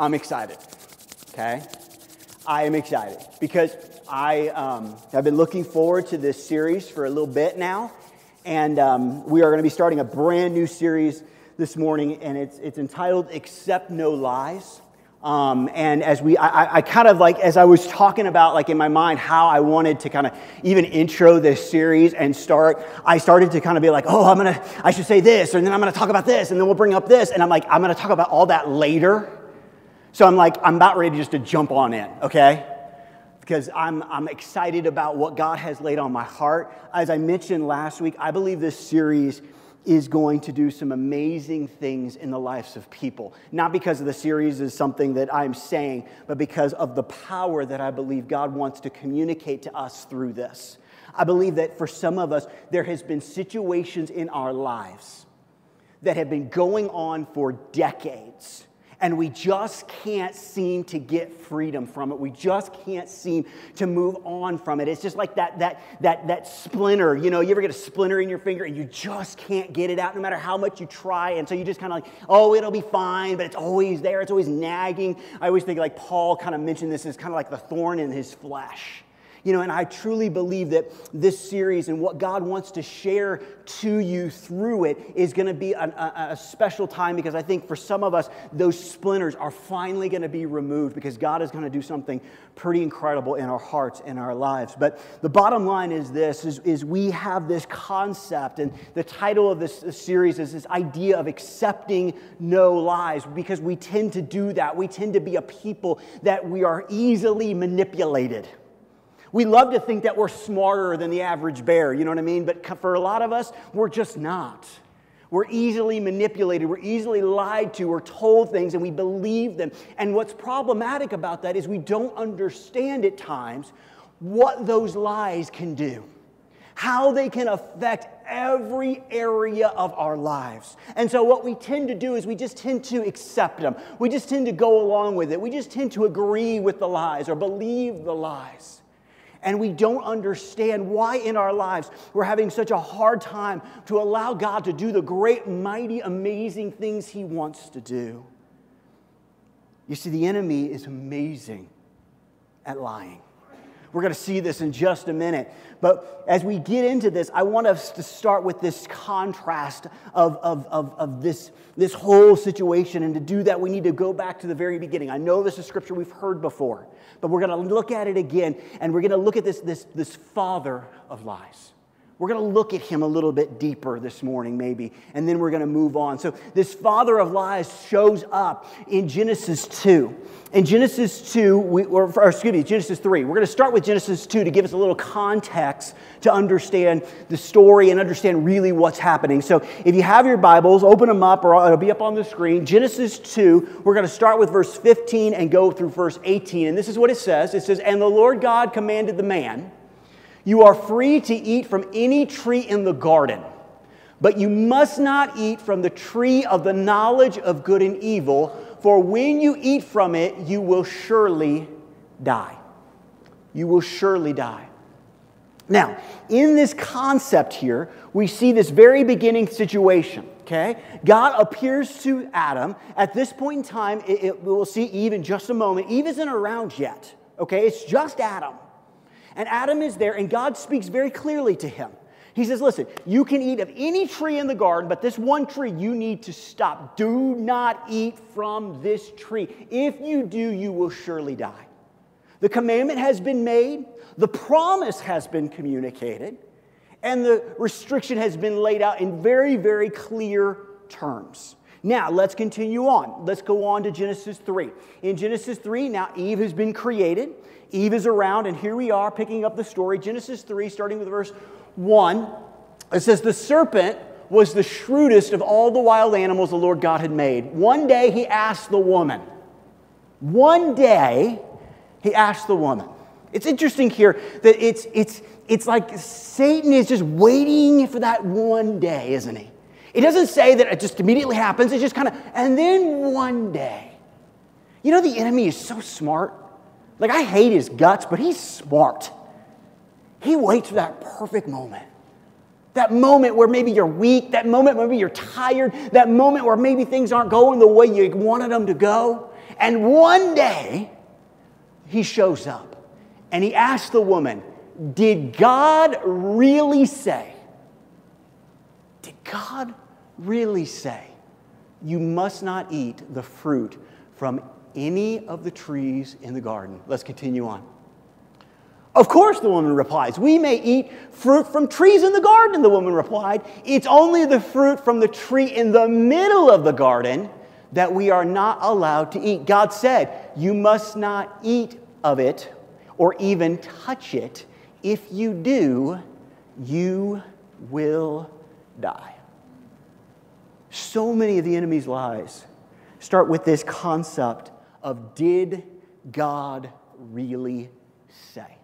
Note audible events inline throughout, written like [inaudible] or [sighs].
I'm excited. Okay? I am excited because I um, have been looking forward to this series for a little bit now. And um, we are going to be starting a brand new series this morning, and it's, it's entitled Accept No Lies. Um, and as we, I, I, kind of like, as I was talking about, like in my mind, how I wanted to kind of even intro this series and start, I started to kind of be like, oh, I'm gonna, I should say this, and then I'm gonna talk about this, and then we'll bring up this, and I'm like, I'm gonna talk about all that later. So I'm like, I'm about ready just to jump on in, okay? Because I'm, I'm excited about what God has laid on my heart. As I mentioned last week, I believe this series is going to do some amazing things in the lives of people. Not because of the series is something that I'm saying, but because of the power that I believe God wants to communicate to us through this. I believe that for some of us, there has been situations in our lives that have been going on for decades and we just can't seem to get freedom from it. We just can't seem to move on from it. It's just like that, that, that, that splinter. You know, you ever get a splinter in your finger and you just can't get it out no matter how much you try. And so you just kind of like, oh, it'll be fine, but it's always there. It's always nagging. I always think like Paul kind of mentioned this as kind of like the thorn in his flesh. You know, and I truly believe that this series and what God wants to share to you through it is going to be a, a, a, special time because I think for some of us, those splinters are finally going to be removed because God is going to do something pretty incredible in our hearts and our lives. But the bottom line is this, is, is we have this concept and the title of this, this series is this idea of accepting no lies because we tend to do that. We tend to be a people that we are easily manipulated. We love to think that we're smarter than the average bear, you know what I mean? But for a lot of us, we're just not. We're easily manipulated, we're easily lied to, we're told things and we believe them. And what's problematic about that is we don't understand at times what those lies can do, how they can affect every area of our lives. And so, what we tend to do is we just tend to accept them, we just tend to go along with it, we just tend to agree with the lies or believe the lies and we don't understand why in our lives we're having such a hard time to allow God to do the great, mighty, amazing things He wants to do. You see, the enemy is amazing at lying. We're going to see this in just a minute. But as we get into this, I want us to start with this contrast of, of, of, of, this, this whole situation. And to do that, we need to go back to the very beginning. I know this is scripture we've heard before, but we're going to look at it again. And we're going to look at this, this, this father of lies. We're going to look at him a little bit deeper this morning, maybe, and then we're going to move on. So, this father of lies shows up in Genesis 2. In Genesis 2, we, or, or excuse me, Genesis 3. We're going to start with Genesis 2 to give us a little context to understand the story and understand really what's happening. So, if you have your Bibles, open them up, or it'll be up on the screen. Genesis 2, we're going to start with verse 15 and go through verse 18. And this is what it says it says, And the Lord God commanded the man, you are free to eat from any tree in the garden, but you must not eat from the tree of the knowledge of good and evil, for when you eat from it, you will surely die. You will surely die. Now, in this concept here, we see this very beginning situation. Okay? God appears to Adam. At this point in time, it, it, we'll see Eve in just a moment. Eve isn't around yet. Okay? It's just Adam. And Adam is there, and God speaks very clearly to him. He says, Listen, you can eat of any tree in the garden, but this one tree you need to stop. Do not eat from this tree. If you do, you will surely die. The commandment has been made, the promise has been communicated, and the restriction has been laid out in very, very clear terms. Now, let's continue on. Let's go on to Genesis 3. In Genesis 3, now Eve has been created. Eve is around, and here we are picking up the story. Genesis 3, starting with verse 1. It says, The serpent was the shrewdest of all the wild animals the Lord God had made. One day he asked the woman, one day he asked the woman. It's interesting here that it's, it's, it's like Satan is just waiting for that one day, isn't he? It doesn't say that it just immediately happens. It's just kind of, and then one day. You know, the enemy is so smart. Like, I hate his guts, but he's smart. He waits for that perfect moment. That moment where maybe you're weak, that moment where maybe you're tired, that moment where maybe things aren't going the way you wanted them to go. And one day, he shows up and he asks the woman, Did God really say? Did God really say, You must not eat the fruit from any of the trees in the garden? Let's continue on. Of course, the woman replies. We may eat fruit from trees in the garden, the woman replied. It's only the fruit from the tree in the middle of the garden that we are not allowed to eat. God said, You must not eat of it or even touch it. If you do, you will die. So many of the enemy's lies start with this concept of did God really say?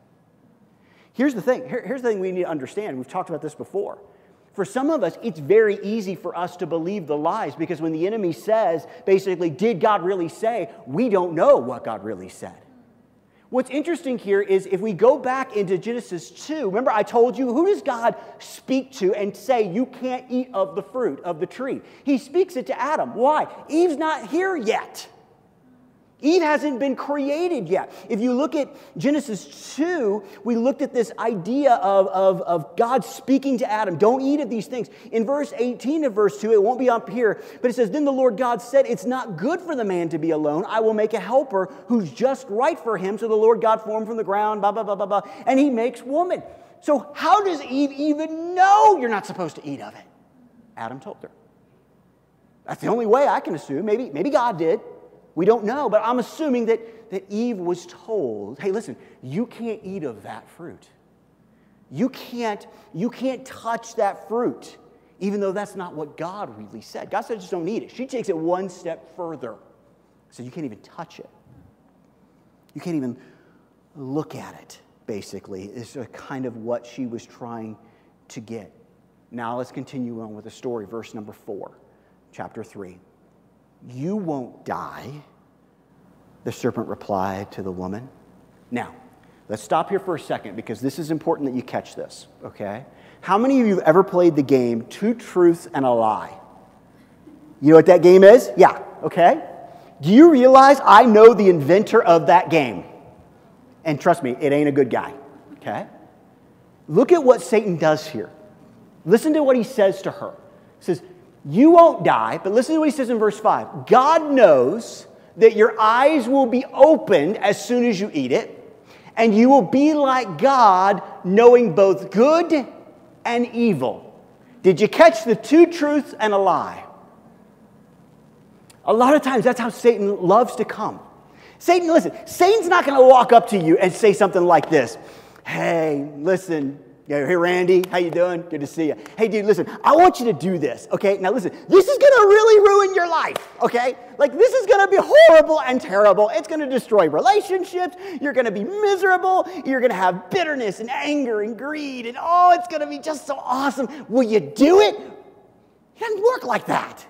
Here's the thing. Here, here's the thing we need to understand. We've talked about this before. For some of us, it's very easy for us to believe the lies because when the enemy says, basically, did God really say, we don't know what God really said. What's interesting here is if we go back into Genesis 2, remember I told you, who does God speak to and say, you can't eat of the fruit of the tree? He speaks it to Adam. Why? Eve's not here yet. Eve hasn't been created yet. If you look at Genesis 2, we looked at this idea of, of, of God speaking to Adam, don't eat of these things. In verse 18 of verse 2, it won't be up here, but it says, Then the Lord God said, It's not good for the man to be alone. I will make a helper who's just right for him. So the Lord God formed from the ground, blah, blah, blah, blah, blah. And he makes woman. So how does Eve even know you're not supposed to eat of it? Adam told her. That's the only way I can assume. Maybe, maybe God did. We don't know, but I'm assuming that, that Eve was told, hey, listen, you can't eat of that fruit. You can't, you can't touch that fruit, even though that's not what God really said. God said, just don't eat it. She takes it one step further. So you can't even touch it. You can't even look at it, basically, is kind of what she was trying to get. Now let's continue on with the story, verse number four, chapter three. You won't die, the serpent replied to the woman. Now, let's stop here for a second because this is important that you catch this, okay? How many of you have ever played the game Two Truths and a Lie? You know what that game is? Yeah, okay? Do you realize I know the inventor of that game? And trust me, it ain't a good guy, okay? Look at what Satan does here. Listen to what he says to her. He says, you won't die, but listen to what he says in verse 5. God knows that your eyes will be opened as soon as you eat it, and you will be like God, knowing both good and evil. Did you catch the two truths and a lie? A lot of times, that's how Satan loves to come. Satan, listen, Satan's not going to walk up to you and say something like this Hey, listen, hey Randy, how you doing? Good to see you. Hey dude, listen, I want you to do this, okay? Now listen, this is gonna really ruin your life, okay? Like this is gonna be horrible and terrible. It's gonna destroy relationships. You're gonna be miserable. You're gonna have bitterness and anger and greed, and oh, it's gonna be just so awesome. Will you do it? It doesn't work like that.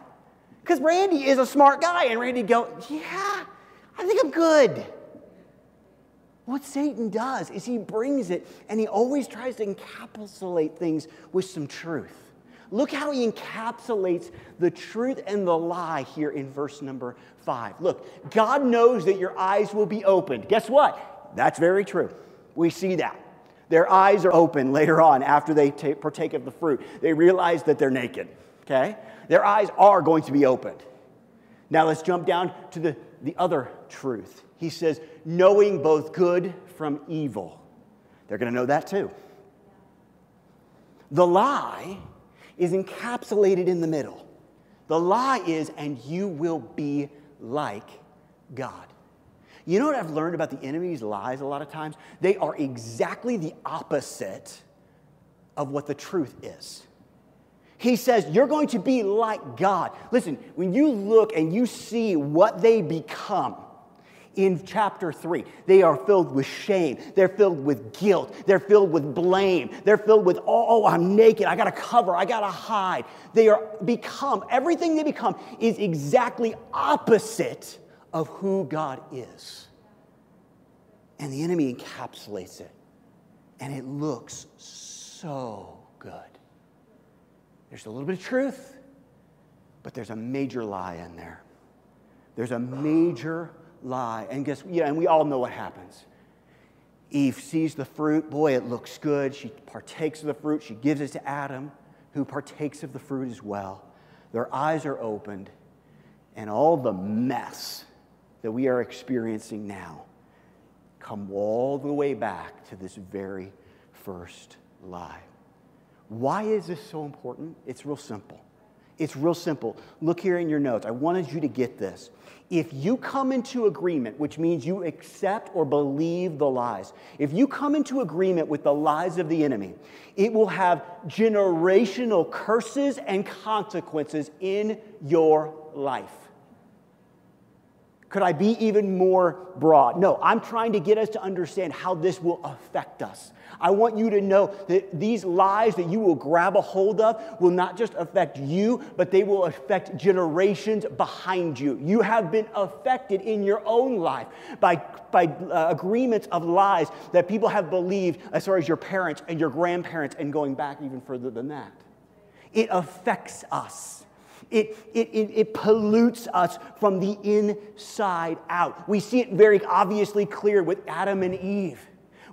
Because Randy is a smart guy, and Randy go, yeah, I think I'm good. What Satan does is he brings it and he always tries to encapsulate things with some truth. Look how he encapsulates the truth and the lie here in verse number five. Look, God knows that your eyes will be opened. Guess what? That's very true. We see that. Their eyes are open later on after they take, partake of the fruit. They realize that they're naked, okay? Their eyes are going to be opened. Now let's jump down to the, the other truth. He says, knowing both good from evil. They're going to know that too. The lie is encapsulated in the middle. The lie is, and you will be like God. You know what I've learned about the enemy's lies a lot of times? They are exactly the opposite of what the truth is. He says, You're going to be like God. Listen, when you look and you see what they become, in chapter 3. They are filled with shame. They're filled with guilt. They're filled with blame. They're filled with, oh, oh I'm naked. I got to cover. I got to hide. They are become, everything they become is exactly opposite of who God is. And the enemy encapsulates it. And it looks so. There's a little bit of truth, but there's a major lie in there. There's a major lie. And guess, yeah, and we all know what happens. Eve sees the fruit. Boy, it looks good. She partakes of the fruit. She gives it to Adam, who partakes of the fruit as well. Their eyes are opened, and all the mess that we are experiencing now come all the way back to this very first lie. Why is this so important? It's real simple. It's real simple. Look here in your notes. I wanted you to get this. If you come into agreement, which means you accept or believe the lies, if you come into agreement with the lies of the enemy, it will have generational curses and consequences in your life. Could I be even more broad? No, I'm trying to get us to understand how this will affect us. I want you to know that these lies that you will grab a hold of will not just affect you, but they will affect generations behind you. You have been affected in your own life by, by uh, agreements of lies that people have believed as far as your parents and your grandparents and going back even further than that. It affects us. It, it, it, it, pollutes us from the inside out. We see it very obviously clear with Adam and Eve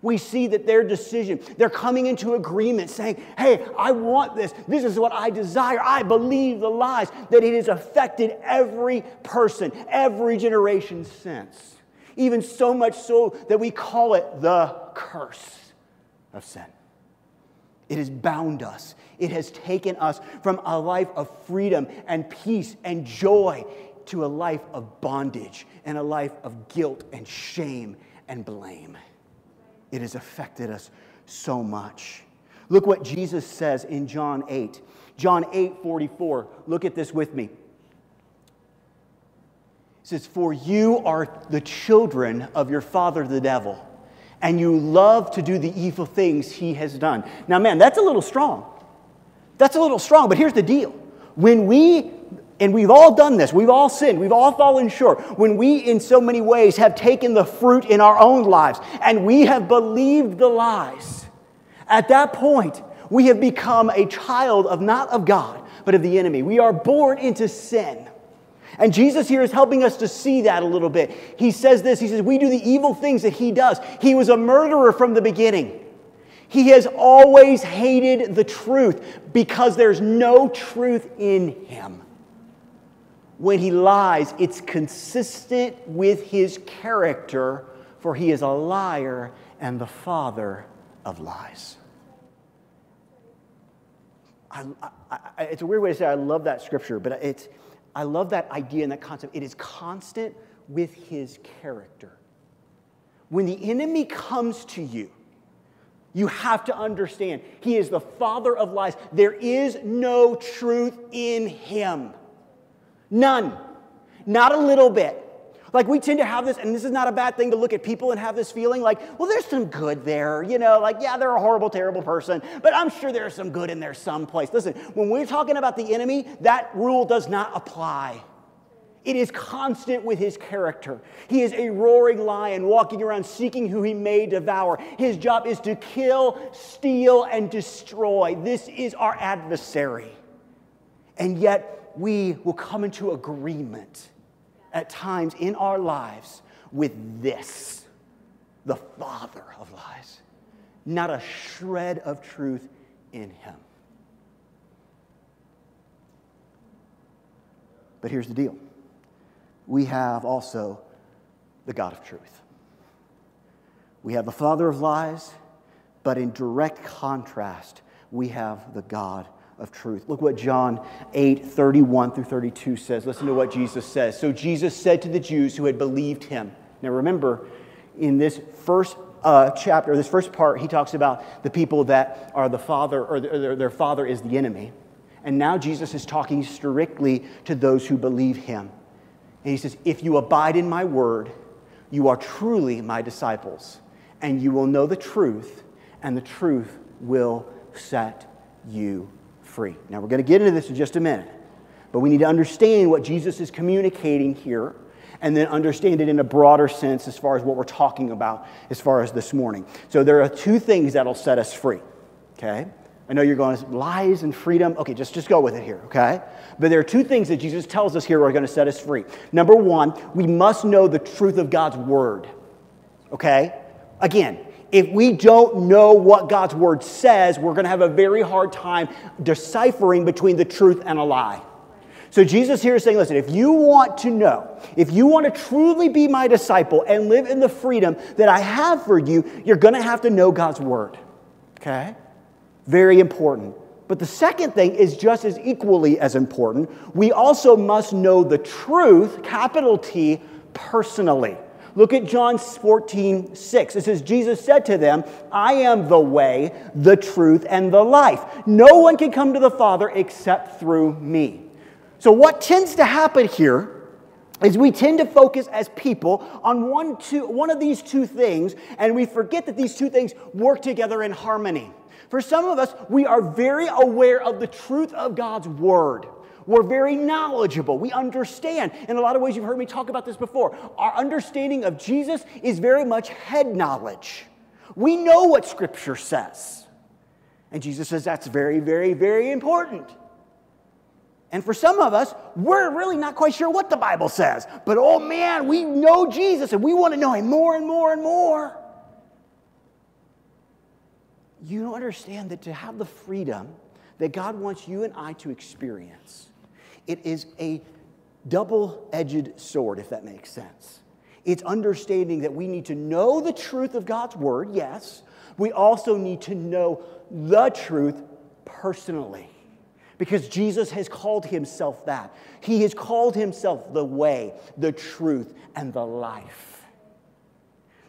we see that their decision, they're coming into agreement saying, Hey, I want this. This is what I desire. I believe the lies, that it has affected every person, every generation since. Even so much so that we call it the curse of sin. It has bound us. It has taken us from a life of freedom and peace and joy to a life of bondage and a life of guilt and shame and blame. It has affected us so much. Look what Jesus says in John 8. John 8 44. Look at this with me. It says, For you are the children of your father, the devil, and you love to do the evil things he has done. Now, man, that's a little strong. That's a little strong, but here's the deal. When we and we've all done this. We've all sinned. We've all fallen short. When we, in so many ways, have taken the fruit in our own lives and we have believed the lies, at that point, we have become a child of not of God, but of the enemy. We are born into sin. And Jesus here is helping us to see that a little bit. He says this He says, We do the evil things that He does. He was a murderer from the beginning. He has always hated the truth because there's no truth in Him when he lies, it's consistent with his character, for he is a liar and the father of lies. I, I, I, it's a weird way to say I love that scripture, but it's, I love that idea and that concept. It is constant with his character. When the enemy comes to you, you have to understand he is the father of lies. There is no truth in him. None. Not a little bit. Like we tend to have this, and this is not a bad thing to look at people and have this feeling like, well, there's some good there. You know, like, yeah, they're a horrible, terrible person, but I'm sure there's some good in there someplace. Listen, when we're talking about the enemy, that rule does not apply. It is constant with his character. He is a roaring lion walking around seeking who he may devour. His job is to kill, steal, and destroy. This is our adversary. And yet, we will come into agreement at times in our lives with this the father of lies, not a shred of truth in him. But here's the deal we have also the God of truth. We have the father of lies, but in direct contrast, we have the God of truth. Look what John 8, 31 through 32 says. Listen to what Jesus says. So Jesus said to the Jews who had believed him. Now remember, in this first uh, chapter, this first part, he talks about the people that are the father, or their, their father is the enemy. And now Jesus is talking strictly to those who believe him. And he says, If you abide in my word, you are truly my disciples, and you will know the truth, and the truth will set you free. Now, we're going to get into this in just a minute, but we need to understand what Jesus is communicating here and then understand it in a broader sense as far as what we're talking about as far as this morning. So, there are two things that'll set us free, okay? I know you're going, lies and freedom. Okay, just, just go with it here, okay? But there are two things that Jesus tells us here are going to set us free. Number one, we must know the truth of God's word, okay? Again, if we don't know what God's word says, we're going to have a very hard time deciphering between the truth and a lie. So Jesus here is saying, listen, if you want to know, if you want to truly be my disciple and live in the freedom that I have for you, you're going to have to know God's word. Okay? Very important. But the second thing is just as equally as important. We also must know the truth, capital T, personally. Look at John 14, 6. It says, Jesus said to them, I am the way, the truth, and the life. No one can come to the Father except through me. So, what tends to happen here is we tend to focus as people on one, two, one of these two things, and we forget that these two things work together in harmony. For some of us, we are very aware of the truth of God's word. We're very knowledgeable. We understand. In a lot of ways, you've heard me talk about this before. Our understanding of Jesus is very much head knowledge. We know what Scripture says. And Jesus says that's very, very, very important. And for some of us, we're really not quite sure what the Bible says. But oh man, we know Jesus and we want to know him more and more and more. You don't understand that to have the freedom that God wants you and I to experience, it is a double edged sword, if that makes sense. It's understanding that we need to know the truth of God's word, yes. We also need to know the truth personally because Jesus has called himself that. He has called himself the way, the truth, and the life.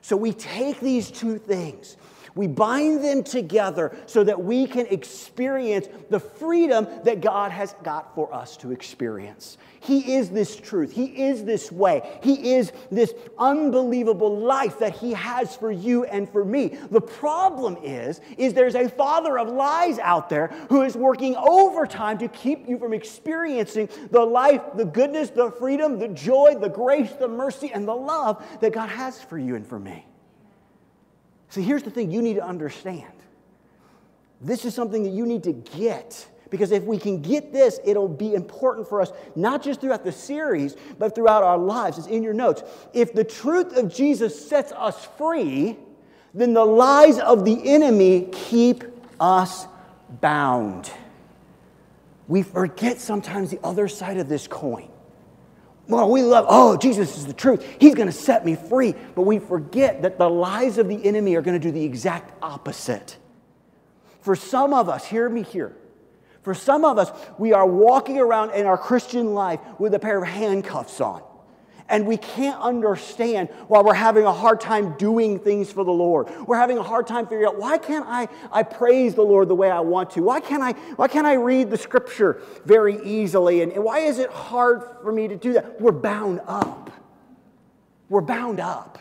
So we take these two things we bind them together so that we can experience the freedom that God has got for us to experience. He is this truth. He is this way. He is this unbelievable life that he has for you and for me. The problem is is there's a father of lies out there who is working overtime to keep you from experiencing the life, the goodness, the freedom, the joy, the grace, the mercy and the love that God has for you and for me. See, here's the thing you need to understand. This is something that you need to get. Because if we can get this, it'll be important for us, not just throughout the series, but throughout our lives. It's in your notes. If the truth of Jesus sets us free, then the lies of the enemy keep us bound. We forget sometimes the other side of this coin. Well, we love, oh, Jesus is the truth. He's going to set me free. But we forget that the lies of the enemy are going to do the exact opposite. For some of us, hear me here. For some of us, we are walking around in our Christian life with a pair of handcuffs on and we can't understand why we're having a hard time doing things for the Lord. We're having a hard time figuring out why can't I, I praise the Lord the way I want to? Why can't I, why can't I read the scripture very easily? And, and why is it hard for me to do that? We're bound up. We're bound up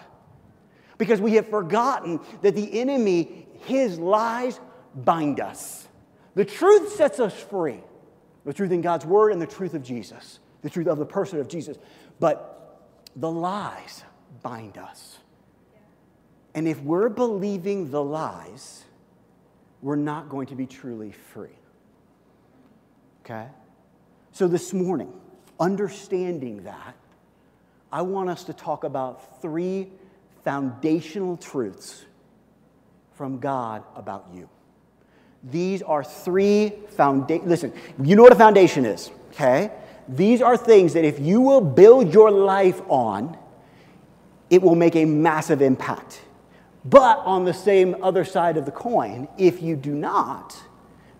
because we have forgotten that the enemy, his lies, bind us. The truth sets us free. The truth in God's word and the truth of Jesus, the truth of the person of Jesus. But the lies bind us. And if we're believing the lies, we're not going to be truly free. Okay? So this morning, understanding that, I want us to talk about three foundational truths from God about you. These are three foundation. Listen, you know what a foundation is, okay? These are things that if you will build your life on, it will make a massive impact. But on the same other side of the coin, if you do not,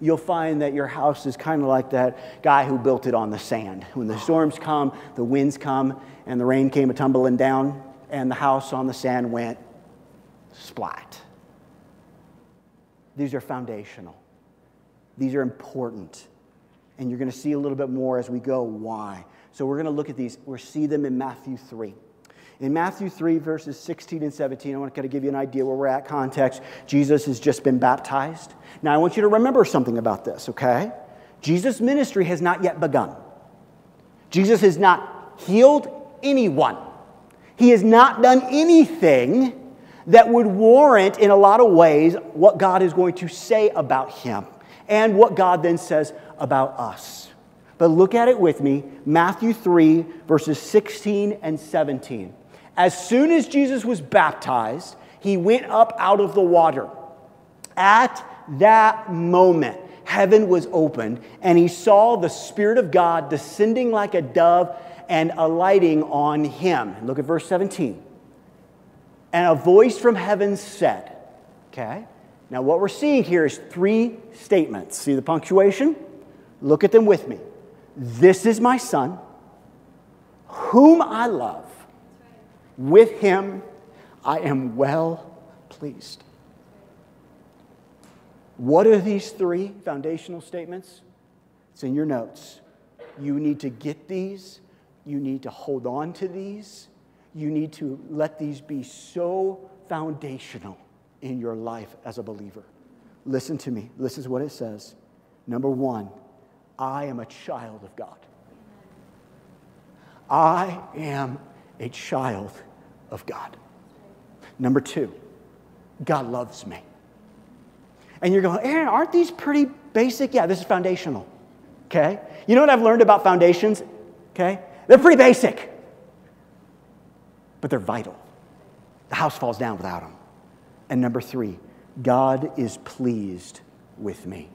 you'll find that your house is kind of like that guy who built it on the sand. When the storms come, the winds come, and the rain came a tumbling down, and the house on the sand went splat. These are foundational, these are important. And you're going to see a little bit more as we go why. So we're going to look at these. We'll see them in Matthew 3. In Matthew 3, verses 16 and 17, I want to kind of give you an idea where we're at context. Jesus has just been baptized. Now, I want you to remember something about this, okay? Jesus' ministry has not yet begun. Jesus has not healed anyone. He has not done anything that would warrant, in a lot of ways, what God is going to say about him and what God then says about us. But look at it with me Matthew 3, verses 16 and 17. As soon as Jesus was baptized, he went up out of the water. At that moment, heaven was opened, and he saw the Spirit of God descending like a dove and alighting on him. Look at verse 17. And a voice from heaven said, Okay, now what we're seeing here is three statements. See the punctuation? Look at them with me. This is my son, whom I love. With him I am well pleased. What are these three foundational statements? It's in your notes. You need to get these, you need to hold on to these, you need to let these be so foundational in your life as a believer. Listen to me. This is what it says. Number one, I am a child of God. I am a child of God. Number two, God loves me. And you're going, Aaron, aren't these pretty basic? Yeah, this is foundational. Okay? You know what I've learned about foundations? Okay? They're pretty basic, but they're vital. The house falls down without them. And number three, God is pleased with me.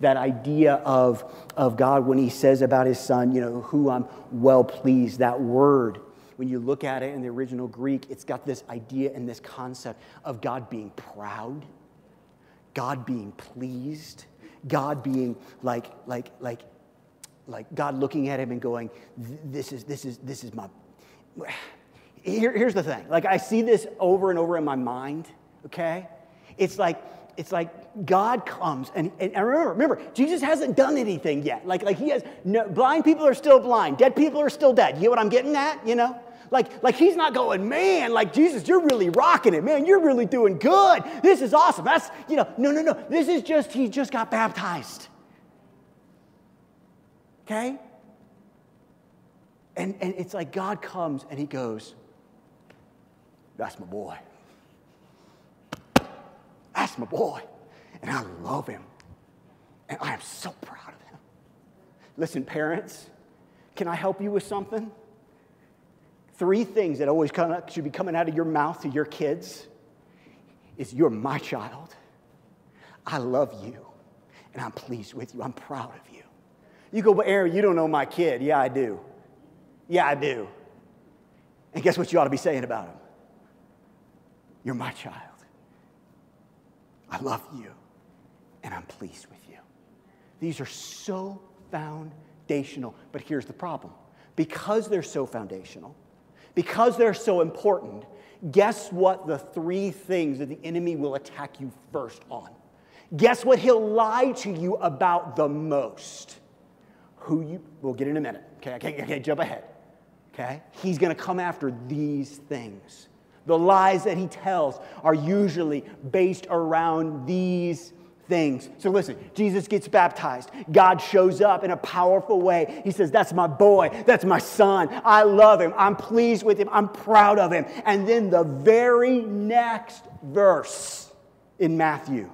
That idea of, of God when he says about his son, you know, who I'm well pleased, that word, when you look at it in the original Greek, it's got this idea and this concept of God being proud God being pleased, God being like, like, like, like God looking at him and going, this is, this is, this is my. [sighs] Here, here's the thing. Like I see this over and over in my mind, okay? It's like, it's like God comes and, and, remember, remember, Jesus hasn't done anything yet. Like, like he has, no, blind people are still blind, dead people are still dead. You know what I'm getting at? You know? Like, like he's not going, man, like Jesus, you're really rocking it, man. You're really doing good. This is awesome. That's, you know, no, no, no. This is just, he just got baptized. Okay? And, and it's like God comes and he goes, That's my boy. That's my boy. And I love him. And I am so proud of him. Listen, parents, can I help you with something? three things that always come, should be coming out of your mouth to your kids is you're my child. I love you. And I'm pleased with you. I'm proud of you. You go, but Aaron, you don't know my kid. Yeah, I do. Yeah, I do. And guess what you ought to be saying about him? You're my child. I love you. And I'm pleased with you. These are so foundational. But here's the problem because they're so foundational, because they're so important, guess what the three things that the enemy will attack you first on? Guess what he'll lie to you about the most? Who you, we'll get in a minute. Okay, I can't jump ahead. Okay? He's gonna come after these things. The lies that he tells are usually based around these things. So listen, Jesus gets baptized. God shows up in a powerful way. He says, That's my boy. That's my son. I love him. I'm pleased with him. I'm proud of him. And then the very next verse in Matthew.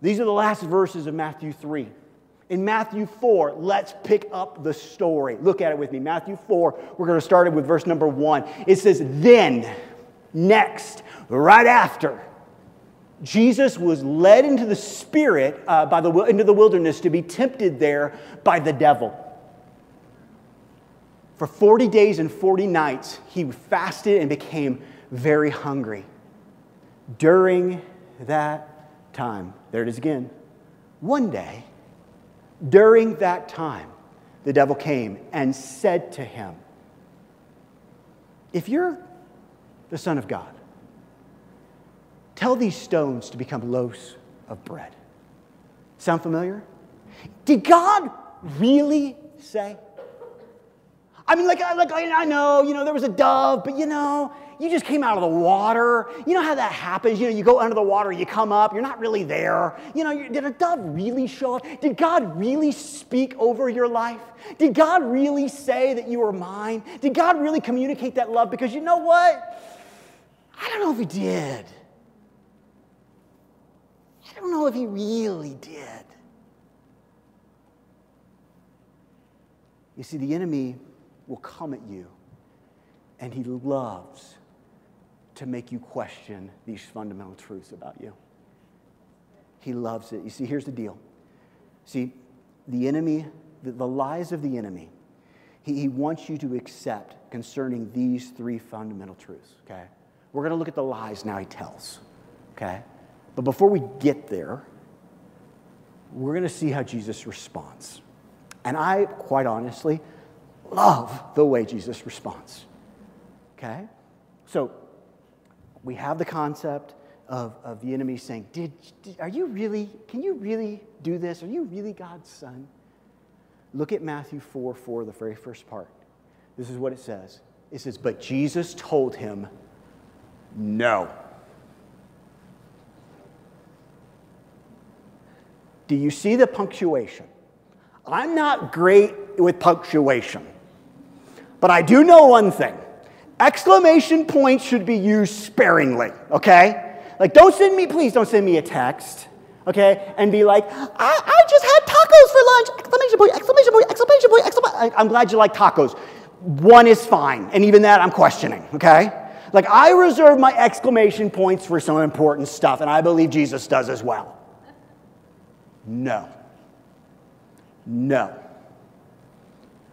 These are the last verses of Matthew 3. In Matthew 4, let's pick up the story. Look at it with me. Matthew 4, we're going to start it with verse number 1. It says, Then, next, right after, Jesus was led into the Spirit uh, by the, into the wilderness to be tempted there by the devil. For 40 days and 40 nights, he fasted and became very hungry. During that time, there it is again, one day, during that time, the devil came and said to him, If you're the Son of God, Tell these stones to become loaves of bread. Sound familiar? Did God really say? I mean, like, like I know, you know, there was a dove, but you know, you just came out of the water. You know how that happens? You know, you go under the water, you come up, you're not really there. You know, did a dove really show up? Did God really speak over your life? Did God really say that you were mine? Did God really communicate that love? Because you know what? I don't know if He did. I don't know if he really did. You see, the enemy will come at you, and he loves to make you question these fundamental truths about you. He loves it. You see, here's the deal. See, the enemy, the, the lies of the enemy, he, he wants you to accept concerning these three fundamental truths, okay? We're to look at the lies now he tells, okay? But before we get there, we're to see how Jesus responds. And I, quite honestly, love the way Jesus responds. Okay? So we have the concept of, of the enemy saying, did, did, Are you really, can you really do this? Are you really God's son? Look at Matthew 4 4, the very first part. This is what it says it says, But Jesus told him, No. Do you see the punctuation? I'm not great with punctuation, but I do know one thing exclamation points should be used sparingly, okay? Like, don't send me, please don't send me a text, okay? And be like, I, I just had tacos for lunch! Exclamation point, exclamation point, exclamation point, exclamation I'm glad you like tacos. One is fine, and even that I'm questioning, okay? Like, I reserve my exclamation points for some important stuff, and I believe Jesus does as well. No. No.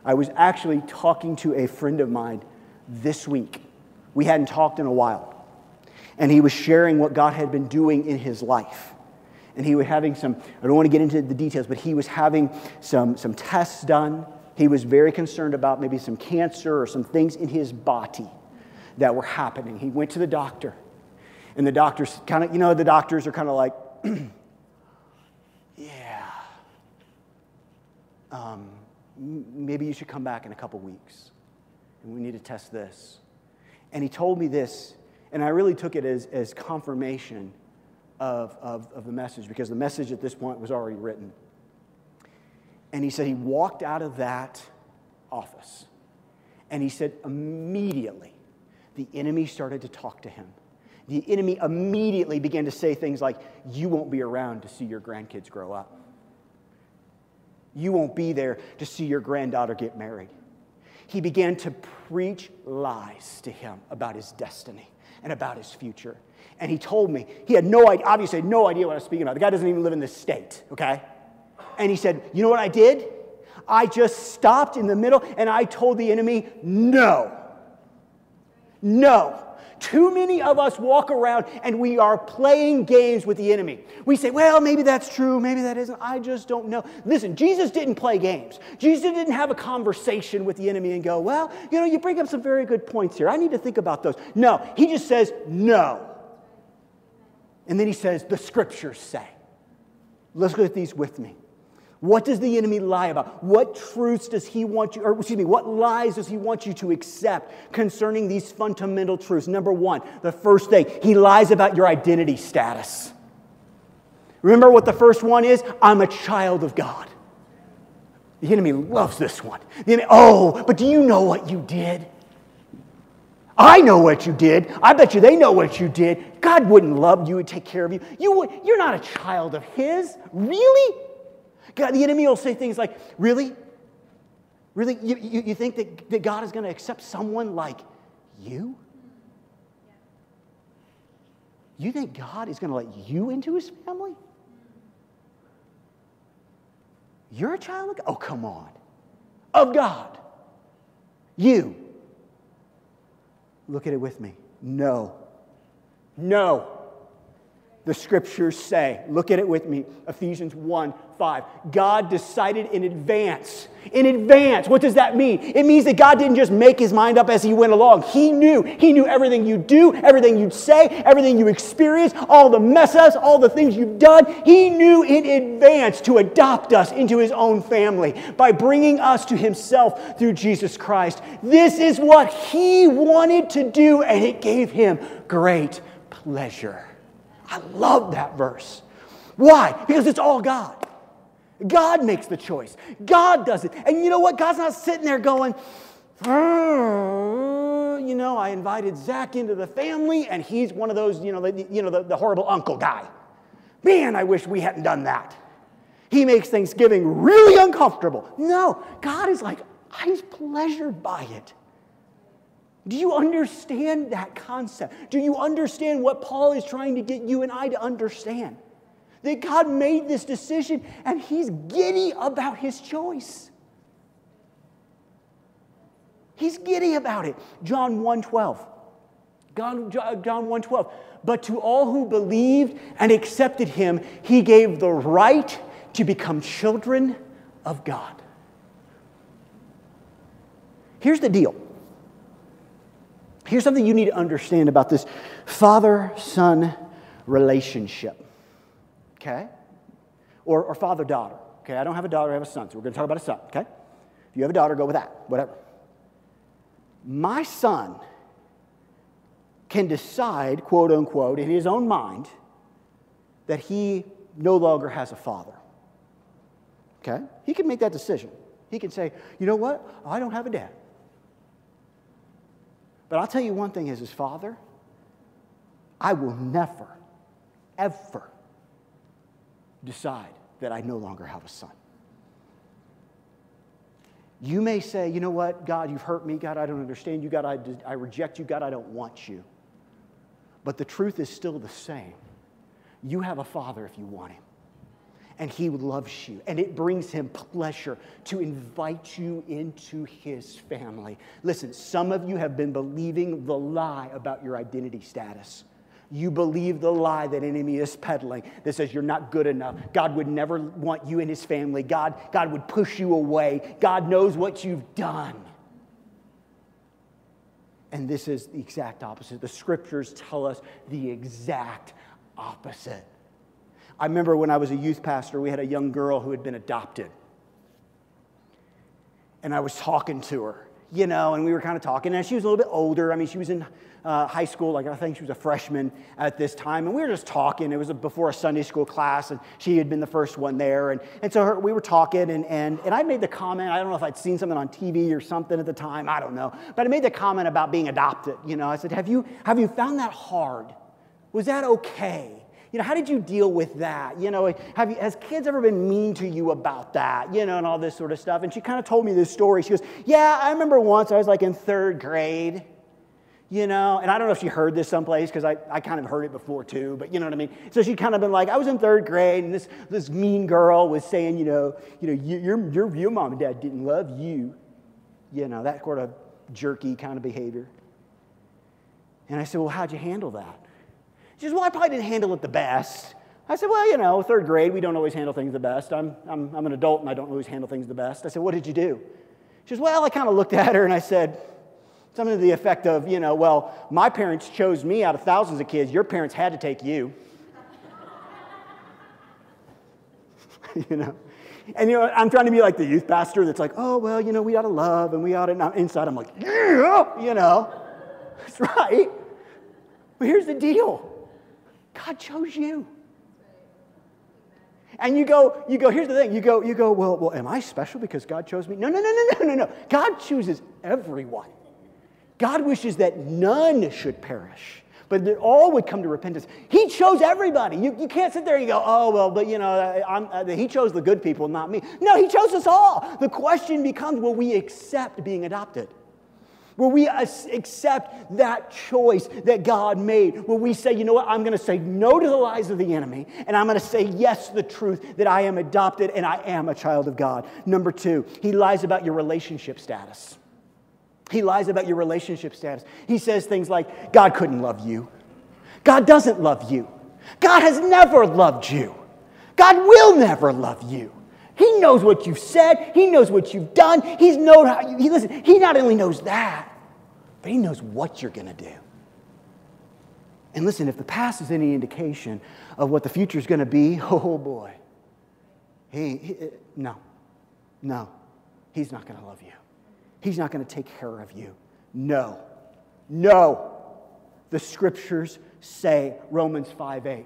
I was actually talking to a friend of mine this week. We hadn't talked in a while. And he was sharing what God had been doing in his life. And he was having some, I don't want to get into the details, but he was having some, some tests done. He was very concerned about maybe some cancer or some things in his body that were happening. He went to the doctor. And the doctors kind of, you know, the doctors are kind of like, [clears throat] yeah, um, maybe you should come back in a couple weeks and we need to test this. And he told me this, and I really took it as, as confirmation of, of, of the message because the message at this point was already written. And he said he walked out of that office and he said immediately the enemy started to talk to him. The enemy immediately began to say things like, You won't be around to see your grandkids grow up. You won't be there to see your granddaughter get married. He began to preach lies to him about his destiny and about his future. And he told me, he had no idea, obviously had no idea what I was speaking about. The guy doesn't even live in this state, okay? And he said, You know what I did? I just stopped in the middle and I told the enemy, No. No. Too many of us walk around and we are playing games with the enemy. We say, well, maybe that's true, maybe that isn't. I just don't know. Listen, Jesus didn't play games. Jesus didn't have a conversation with the enemy and go, well, you know, you bring up some very good points here. I need to think about those. No, he just says, no. And then he says, the scriptures say. Let's look at these with me. What does the enemy lie about? What truths does he want you, or excuse me, what lies does he want you to accept concerning these fundamental truths? Number one, the first thing, he lies about your identity status. Remember what the first one is? I'm a child of God. The enemy loves this one. Enemy, oh, but do you know what you did? I know what you did. I bet you they know what you did. God wouldn't love you and take care of you. you would, you're not a child of His. Really? God, the enemy will say things like, Really? Really? You, you, you think that, that God is going to accept someone like you? You think God is going to let you into his family? You're a child of God? Oh, come on. Of God. You. Look at it with me. No. No. The scriptures say, look at it with me, Ephesians 1 5. God decided in advance. In advance. What does that mean? It means that God didn't just make his mind up as he went along. He knew. He knew everything you do, everything you'd say, everything you experience, all the mess ups, all the things you've done. He knew in advance to adopt us into his own family by bringing us to himself through Jesus Christ. This is what he wanted to do, and it gave him great pleasure. I love that verse. Why? Because it's all God. God makes the choice. God does it. And you know what? God's not sitting there going, uh, you know, I invited Zach into the family, and he's one of those, you know, the, you know, the, the horrible uncle guy. Man, I wish we hadn't done that. He makes Thanksgiving really uncomfortable. No, God is like, He's pleasured by it. Do you understand that concept? Do you understand what Paul is trying to get you and I to understand? That God made this decision and he's giddy about his choice. He's giddy about it. John 1:12. John 1:12. But to all who believed and accepted him, he gave the right to become children of God. Here's the deal. Here's something you need to understand about this father son relationship. Okay? Or, or father daughter. Okay, I don't have a daughter, I have a son, so we're going to talk about a son. Okay? If you have a daughter, go with that, whatever. My son can decide, quote unquote, in his own mind, that he no longer has a father. Okay? He can make that decision. He can say, you know what? I don't have a dad. But I'll tell you one thing as his father, I will never, ever decide that I no longer have a son. You may say, you know what, God, you've hurt me. God, I don't understand you. God, I, I reject you. God, I don't want you. But the truth is still the same. You have a father if you want him. And he loves you. And it brings him pleasure to invite you into his family. Listen, some of you have been believing the lie about your identity status. You believe the lie that enemy is peddling that says you're not good enough. God would never want you in his family. God, God would push you away. God knows what you've done. And this is the exact opposite. The scriptures tell us the exact opposite. I remember when I was a youth pastor, we had a young girl who had been adopted. And I was talking to her, you know, and we were kind of talking. And she was a little bit older. I mean, she was in uh, high school, like I think she was a freshman at this time, and we were just talking. It was before a Sunday school class, and she had been the first one there. And, and so her, we were talking, and, and, and I made the comment I don't know if I'd seen something on TV or something at the time, I don't know, but I made the comment about being adopted. You know, I said, Have you, have you found that hard? Was that okay? You know, how did you deal with that? You know, have you, has kids ever been mean to you about that? You know, and all this sort of stuff. And she kind of told me this story. She goes, Yeah, I remember once I was like in third grade you know, and I don't know if she heard this someplace because I, I kind of heard it before too, but you know what I mean? So she kind of been like, I was in third grade and this, this mean girl was saying, you know, you know, your, your, your mom and dad didn't love you. You know, that sort of jerky kind of behavior. And I said, well, how'd you handle that? She says, well, I probably didn't handle it the best. I said, well, you know, third grade, we don't always handle things the best. I'm, I'm, I'm an adult and I don't always handle things the best. I said, what did you do? She says, well, I kind of looked at her and I said, Something to the effect of, you know, well, my parents chose me out of thousands of kids. Your parents had to take you. [laughs] you know? And, you know, I'm trying to be like the youth pastor that's like, oh, well, you know, we ought to love and we ought to. Not. Inside, I'm like, yeah, you know. [laughs] That's right. But here's the deal God chose you. And you go, you go, here's the thing. You go, you go, well, well, am I special because God chose me? No, no, no, no, no, no, no. God chooses everyone. God wishes that none should perish, but that all would come to repentance. He chose everybody. You, you can't sit there and go, oh, well, but you know, uh, He chose the good people, not me. No, He chose us all. The question becomes will we accept being adopted? Will we accept that choice that God made? Will we say, you know what, I'm going to say no to the lies of the enemy, and I'm going to say yes to the truth that I am adopted and I am a child of God? Number two, he lies about your relationship status. He lies about your relationship status. He says things like, God couldn't love you. God doesn't love you. God has never loved you. God will never love you. He knows what you've said. He knows what you've done. He's known how you, he, listen, he not only knows that, but he knows what you're going to do. And listen, if the past is any indication of what the future is going to be, [laughs] oh boy. He, he uh, no, no, he's not going to love you. He's not going to take care of you. No. No. The scriptures say, Romans 5 8.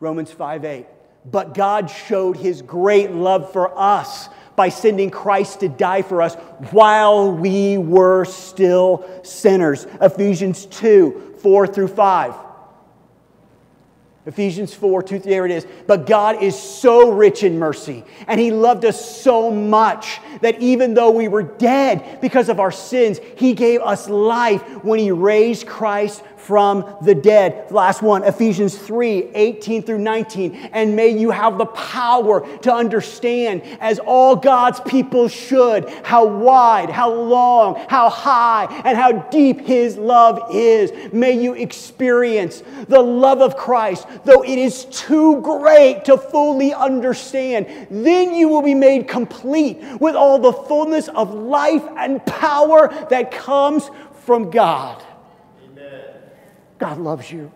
Romans 5 8. But God showed his great love for us by sending Christ to die for us while we were still sinners. Ephesians 2 4 through 5. Ephesians 4, 2, there it is. But God is so rich in mercy, and He loved us so much that even though we were dead because of our sins, He gave us life when He raised Christ from the dead. Last one, Ephesians 3 18 through 19. And may you have the power to understand, as all God's people should, how wide, how long, how high, and how deep His love is. May you experience the love of Christ, though it is too great to fully understand. Then you will be made complete with all the fullness of life and power that comes from God. God loves you.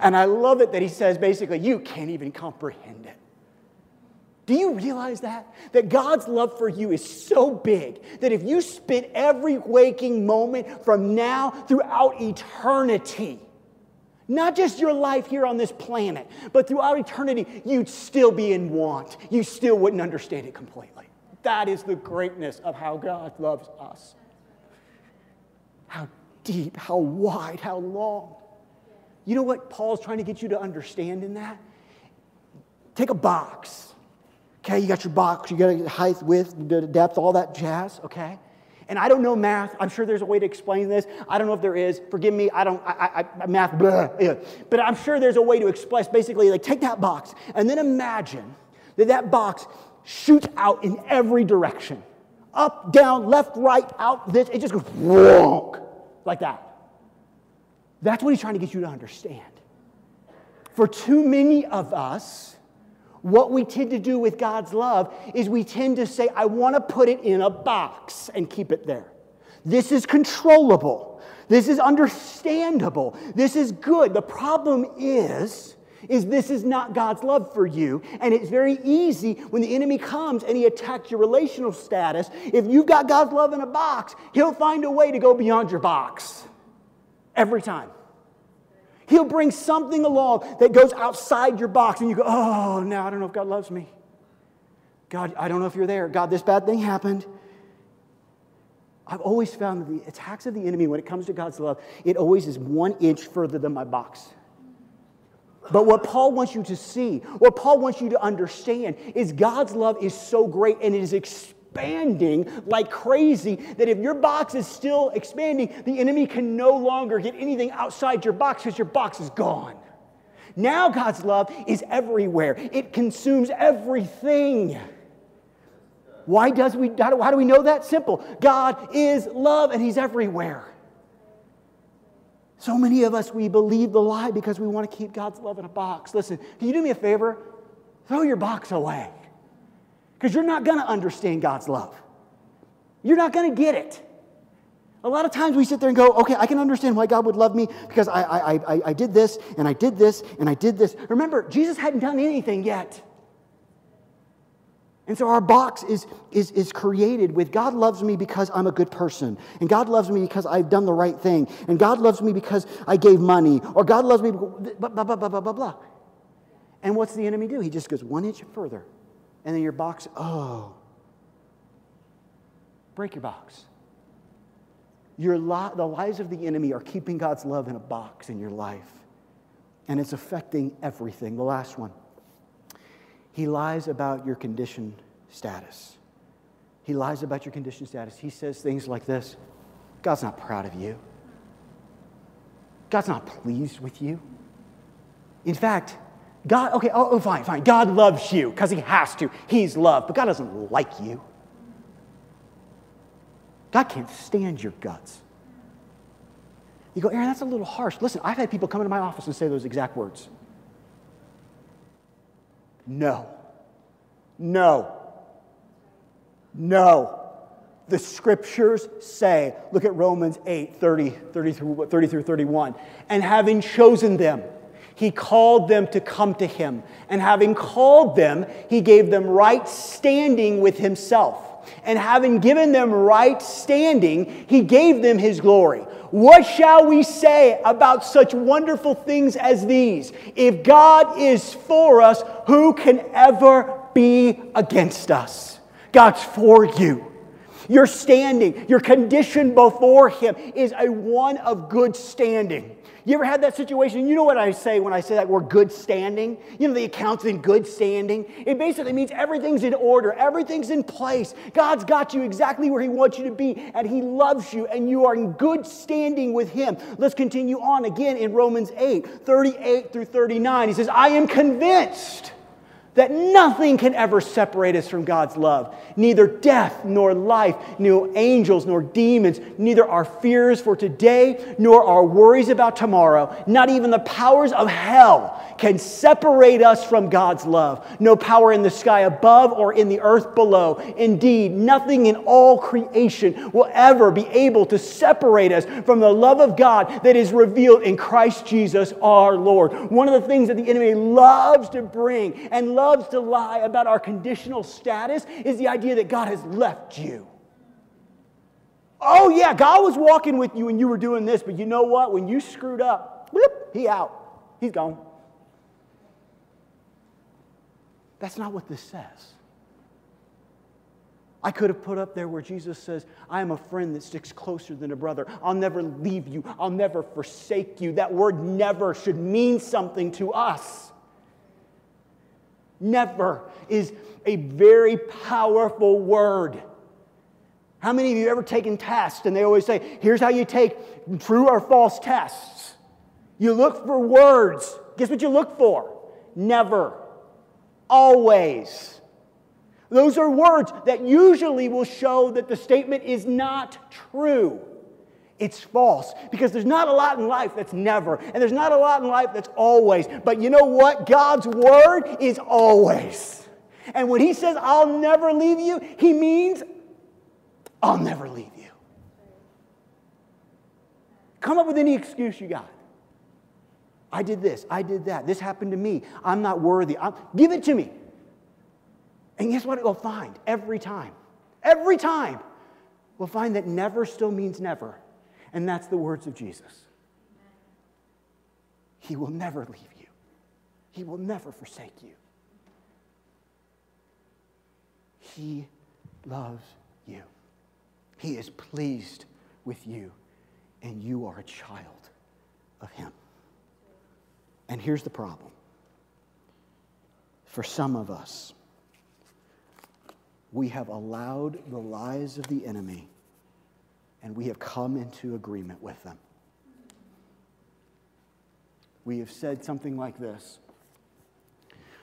And I love it that he says basically, you can't even comprehend it. Do you realize that? That God's love for you is so big that if you spent every waking moment from now throughout eternity, not just your life here on this planet, but throughout eternity, you'd still be in want. You still wouldn't understand it completely. That is the greatness of how God loves us. Deep, how wide, how long. You know what Paul's trying to get you to understand in that? Take a box. Okay, you got your box, you got height, width, depth, all that jazz, okay? And I don't know math. I'm sure there's a way to explain this. I don't know if there is. Forgive me. I don't, I, I, math, blah, yeah. But I'm sure there's a way to express basically like take that box and then imagine that that box shoots out in every direction up, down, left, right, out, this. It just goes wonk like that. That's what he's trying to get you to understand. For too many of us, what we tend to do with God's love is we tend to say, I want to put it in a box and keep it there. This is controllable. This is understandable. This is good. The problem is, is this is not God's love for you. And it's very easy when the enemy comes and he attacks your relational status. If you've got God's love in a box, he'll find a way to go beyond your box. Every time. He'll bring something along that goes outside your box, and you go, Oh, now I don't know if God loves me. God, I don't know if you're there. God, this bad thing happened. I've always found that the attacks of the enemy, when it comes to God's love, it always is one inch further than my box. But what Paul wants you to see, what Paul wants you to understand, is God's love is so great and it is expanding like crazy that if your box is still expanding, the enemy can no longer get anything outside your box because your box is gone. Now God's love is everywhere, it consumes everything. Why does we how do we know that? Simple. God is love and he's everywhere. So many of us we believe the lie because we want to keep God's love in a box. Listen, can you do me a favor? Throw your box away because you're not going to understand God's love. You're not going to get it. A lot of times we sit there and go, okay, I can understand why God would love me because I, I, I, I did this and I did this and I did this. Remember, Jesus hadn't done anything yet. And so our box is, is, is created with God loves me because I'm a good person. And God loves me because I've done the right thing. And God loves me because I gave money. Or God loves me, blah, blah, blah, blah, blah, blah. And what's the enemy do? He just goes one inch further and then your box, oh, break your box. Your li- the lies of the enemy are keeping God's love in a box in your life, and it's affecting everything. The last one. He lies about your condition status. He lies about your condition status. He says things like this God's not proud of you. God's not pleased with you. In fact, God, okay, oh, oh fine, fine. God loves you because he has to. He's love, but God doesn't like you. God can't stand your guts. You go, Aaron, that's a little harsh. Listen, I've had people come into my office and say those exact words. No. No. No. The scriptures say, look at Romans 8, 30, 30 through, 30 through 31. And having chosen them, he called them to come to him. And having called them, he gave them right standing with himself. And having given them right standing, he gave them his glory. What shall we say about such wonderful things as these? If God is for us, who can ever be against us? God's for you. Your standing, your condition before Him is a one of good standing. You ever had that situation? You know what I say when I say that we're good standing? You know, the account's in good standing. It basically means everything's in order, everything's in place. God's got you exactly where He wants you to be, and He loves you, and you are in good standing with Him. Let's continue on again in Romans 8 38 through 39. He says, I am convinced that nothing can ever separate us from God's love. Neither death, nor life, nor angels, nor demons, neither our fears for today, nor our worries about tomorrow, not even the powers of hell can separate us from God's love. No power in the sky above or in the earth below. Indeed, nothing in all creation will ever be able to separate us from the love of God that is revealed in Christ Jesus our Lord. One of the things that the enemy loves to bring and loves to lie about our conditional status is the idea that God has left you. Oh, yeah, God was walking with you and you were doing this, but you know what? When you screwed up, he out. He's gone. That's not what this says. I could have put up there where Jesus says, I am a friend that sticks closer than a brother. I'll never leave you. I'll never forsake you. That word never should mean something to us. Never is a very powerful word. How many of you ever taken tests and they always say, here's how you take true or false tests? You look for words. Guess what you look for? Never always. Those are words that usually will show that the statement is not true. It's false because there's not a lot in life that's never, and there's not a lot in life that's always. But you know what? God's word is always. And when He says, I'll never leave you, He means, I'll never leave you. Come up with any excuse you got. I did this, I did that, this happened to me, I'm not worthy. I'm, give it to me. And guess what we'll find every time? Every time, we'll find that never still means never. And that's the words of Jesus. He will never leave you, He will never forsake you. He loves you, He is pleased with you, and you are a child of Him. And here's the problem for some of us, we have allowed the lies of the enemy and we have come into agreement with them. We have said something like this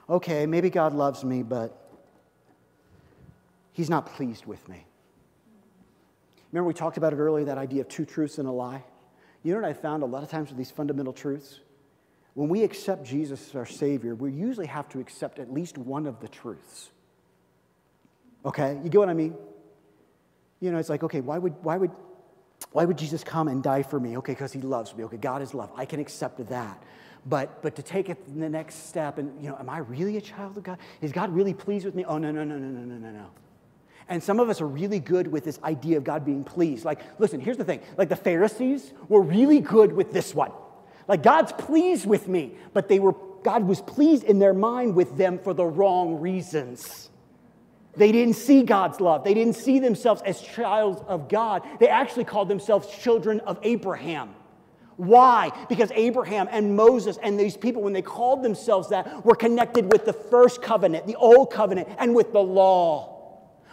Okay, maybe God loves me, but He's not pleased with me. Remember, we talked about it earlier that idea of two truths and a lie? You know what I found a lot of times with these fundamental truths? when we accept Jesus as our Savior, we usually have to accept at least one of the truths. Okay? You get what I mean? You know, it's like, okay, why would, why would, why would Jesus come and die for me? Okay, because he loves me. Okay, God is love. I can accept that. But, but to take it the next step and, you know, am I really a child of God? Is God really pleased with me? Oh, no, no, no, no, no, no, no, no. And some of us are really good with this idea of God being pleased. Like, listen, here's the thing. Like the Pharisees were really good with this one. Like God's pleased with me, but they were God was pleased in their mind with them for the wrong reasons. They didn't see God's love. They didn't see themselves as childs of God. They actually called themselves children of Abraham. Why? Because Abraham and Moses and these people, when they called themselves that, were connected with the first covenant, the old covenant, and with the law.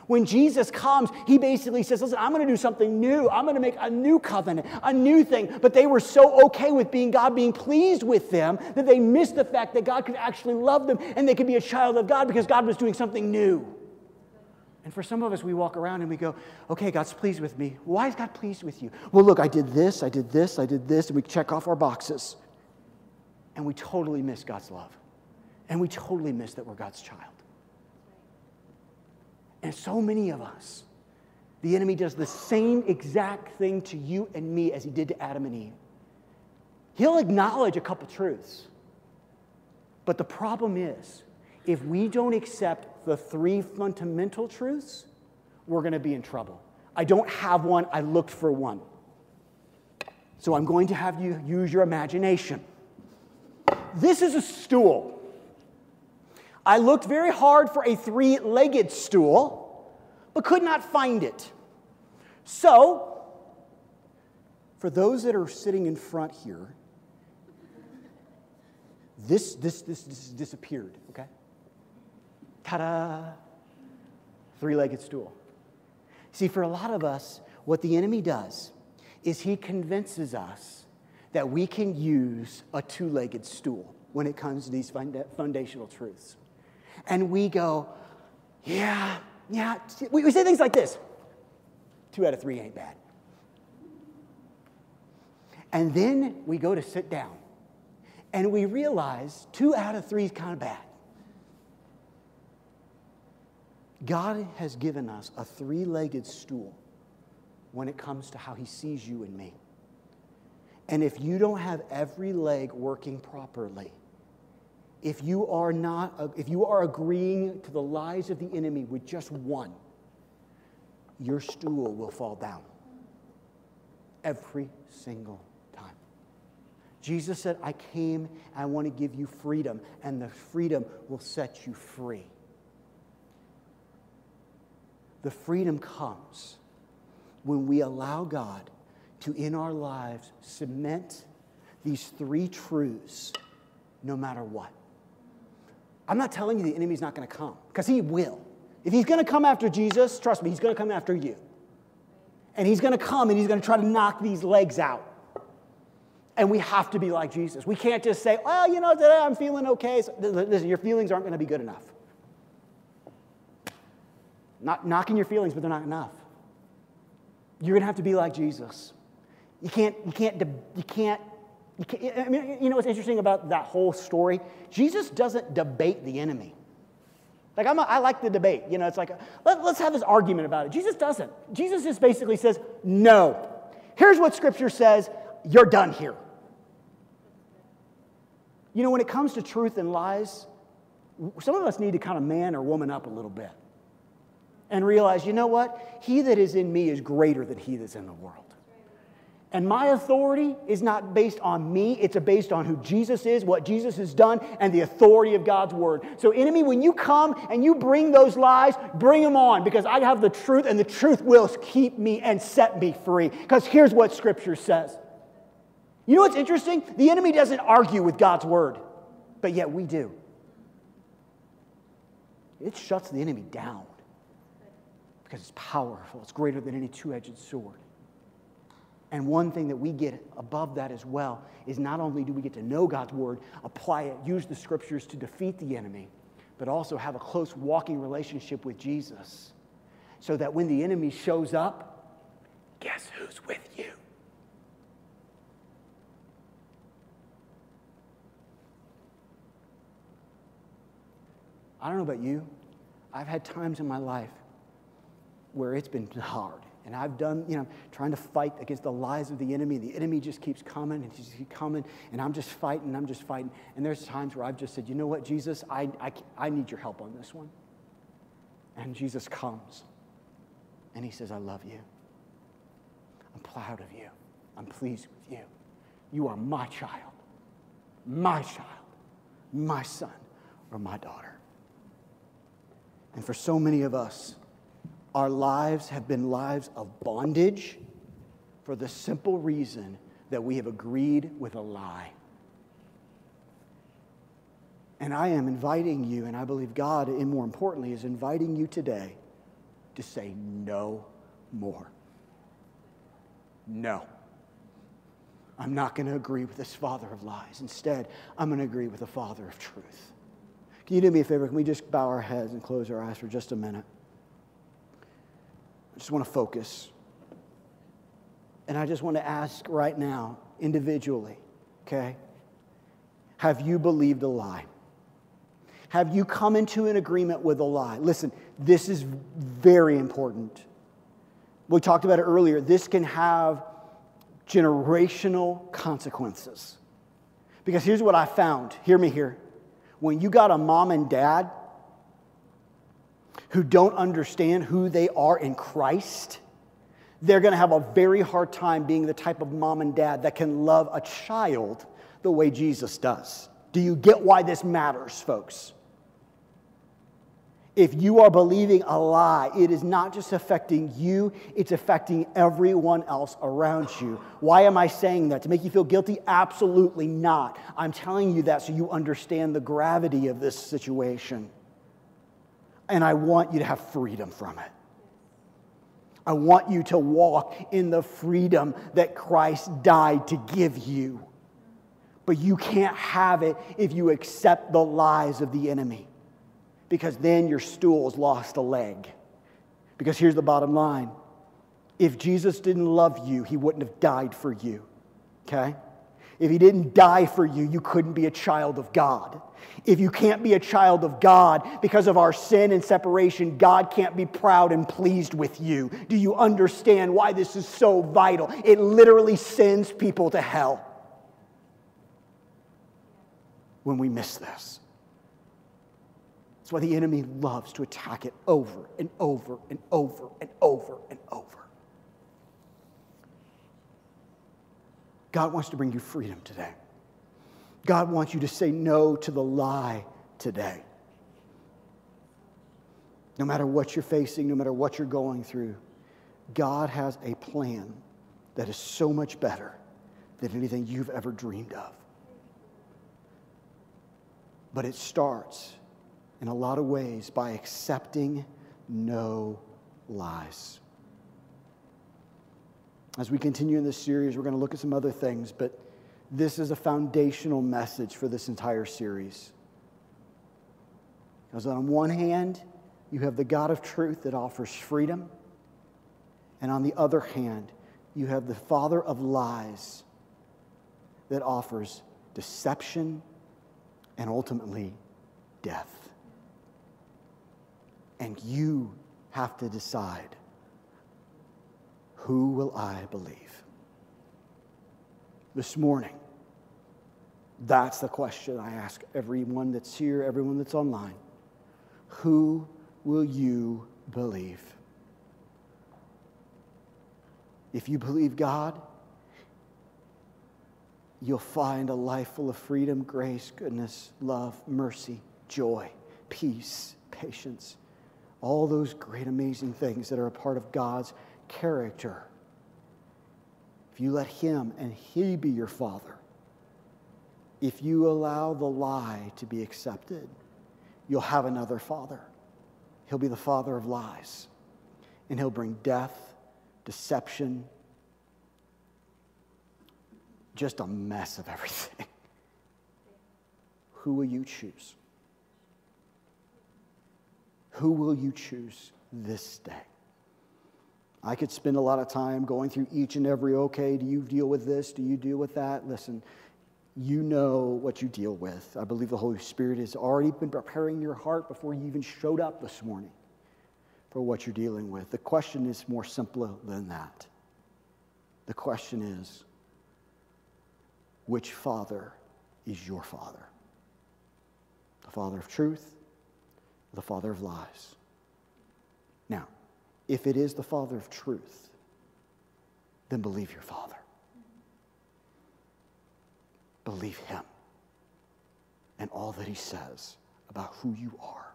When Jesus comes, he basically says, Listen, I'm going to do something new. I'm going to make a new covenant, a new thing. But they were so okay with being God being pleased with them that they missed the fact that God could actually love them and they could be a child of God because God was doing something new. And for some of us, we walk around and we go, okay, God's pleased with me. Why is God pleased with you? Well, look, I did this, I did this, I did this, and we check off our boxes. And we totally miss God's love. And we totally miss that we're God's child. And so many of us, the enemy does the same exact thing to you and me as he did to Adam and Eve. He'll acknowledge a couple truths. But the problem is, if we don't accept the three fundamental truths, we're going to be in trouble. I don't have one, I looked for one. So I'm going to have you use your imagination. This is a stool. I looked very hard for a three legged stool, but could not find it. So, for those that are sitting in front here, this, this, this, this disappeared, okay? Ta da! Three legged stool. See, for a lot of us, what the enemy does is he convinces us that we can use a two legged stool when it comes to these foundational truths. And we go, yeah, yeah. We say things like this two out of three ain't bad. And then we go to sit down and we realize two out of three is kind of bad. God has given us a three legged stool when it comes to how he sees you and me. And if you don't have every leg working properly, if you are not if you are agreeing to the lies of the enemy with just one, your stool will fall down every single time. Jesus said, I came, I want to give you freedom, and the freedom will set you free. The freedom comes when we allow God to, in our lives, cement these three truths no matter what. I'm not telling you the enemy's not going to come, because he will. If he's going to come after Jesus, trust me, he's going to come after you. And he's going to come and he's going to try to knock these legs out. And we have to be like Jesus. We can't just say, well, you know, today I'm feeling okay. So, listen, your feelings aren't going to be good enough. Not knocking your feelings, but they're not enough. You're going to have to be like Jesus. You can't, you can't, you can't, you can't, I mean, you know what's interesting about that whole story? Jesus doesn't debate the enemy. Like, I'm a, I like the debate. You know, it's like, let, let's have this argument about it. Jesus doesn't. Jesus just basically says, no. Here's what Scripture says you're done here. You know, when it comes to truth and lies, some of us need to kind of man or woman up a little bit and realize, you know what? He that is in me is greater than he that's in the world. And my authority is not based on me, it's based on who Jesus is, what Jesus has done, and the authority of God's word. So, enemy, when you come and you bring those lies, bring them on because I have the truth, and the truth will keep me and set me free. Because here's what scripture says. You know what's interesting? The enemy doesn't argue with God's word, but yet we do. It shuts the enemy down because it's powerful, it's greater than any two edged sword. And one thing that we get above that as well is not only do we get to know God's word, apply it, use the scriptures to defeat the enemy, but also have a close walking relationship with Jesus. So that when the enemy shows up, guess who's with you? I don't know about you. I've had times in my life where it's been hard. And I've done, you know, trying to fight against the lies of the enemy. The enemy just keeps coming and just keeps coming. And I'm just fighting, I'm just fighting. And there's times where I've just said, you know what, Jesus, I, I, I need your help on this one. And Jesus comes and he says, I love you. I'm proud of you. I'm pleased with you. You are my child, my child, my son, or my daughter. And for so many of us, our lives have been lives of bondage for the simple reason that we have agreed with a lie. And I am inviting you, and I believe God, and more importantly, is inviting you today to say no more. No. I'm not going to agree with this father of lies. Instead, I'm going to agree with the father of truth. Can you do me a favor? Can we just bow our heads and close our eyes for just a minute? I just want to focus. And I just want to ask right now, individually, okay? Have you believed a lie? Have you come into an agreement with a lie? Listen, this is very important. We talked about it earlier. This can have generational consequences. Because here's what I found. Hear me here. When you got a mom and dad who don't understand who they are in Christ, they're going to have a very hard time being the type of mom and dad that can love a child the way Jesus does. Do you get why this matters, folks? If you are believing a lie, it is not just affecting you, it's affecting everyone else around you. Why am I saying that? To make you feel guilty? Absolutely not. I'm telling you that so you understand the gravity of this situation. And I want you to have freedom from it. I want you to walk in the freedom that Christ died to give you. But you can't have it if you accept the lies of the enemy, because then your stool's lost a leg. Because here's the bottom line if Jesus didn't love you, he wouldn't have died for you, okay? If he didn't die for you, you couldn't be a child of God. If you can't be a child of God because of our sin and separation, God can't be proud and pleased with you. Do you understand why this is so vital? It literally sends people to hell when we miss this. That's why the enemy loves to attack it over and over and over and over and over. God wants to bring you freedom today. God wants you to say no to the lie today. No matter what you're facing, no matter what you're going through, God has a plan that is so much better than anything you've ever dreamed of. But it starts in a lot of ways by accepting no lies. As we continue in this series, we're going to look at some other things, but this is a foundational message for this entire series. Because on one hand, you have the God of truth that offers freedom, and on the other hand, you have the Father of lies that offers deception and ultimately death. And you have to decide who will I believe? This morning, that's the question I ask everyone that's here, everyone that's online. Who will you believe? If you believe God, you'll find a life full of freedom, grace, goodness, love, mercy, joy, peace, patience, all those great, amazing things that are a part of God's character. If you let Him and He be your Father, if you allow the lie to be accepted, you'll have another Father. He'll be the Father of lies, and He'll bring death, deception, just a mess of everything. [laughs] Who will you choose? Who will you choose this day? I could spend a lot of time going through each and every okay, do you deal with this? Do you deal with that? Listen, you know what you deal with. I believe the Holy Spirit has already been preparing your heart before you even showed up this morning for what you're dealing with. The question is more simpler than that. The question is which father is your father? The father of truth, the father of lies? Now, if it is the Father of truth, then believe your Father. Believe Him and all that He says about who you are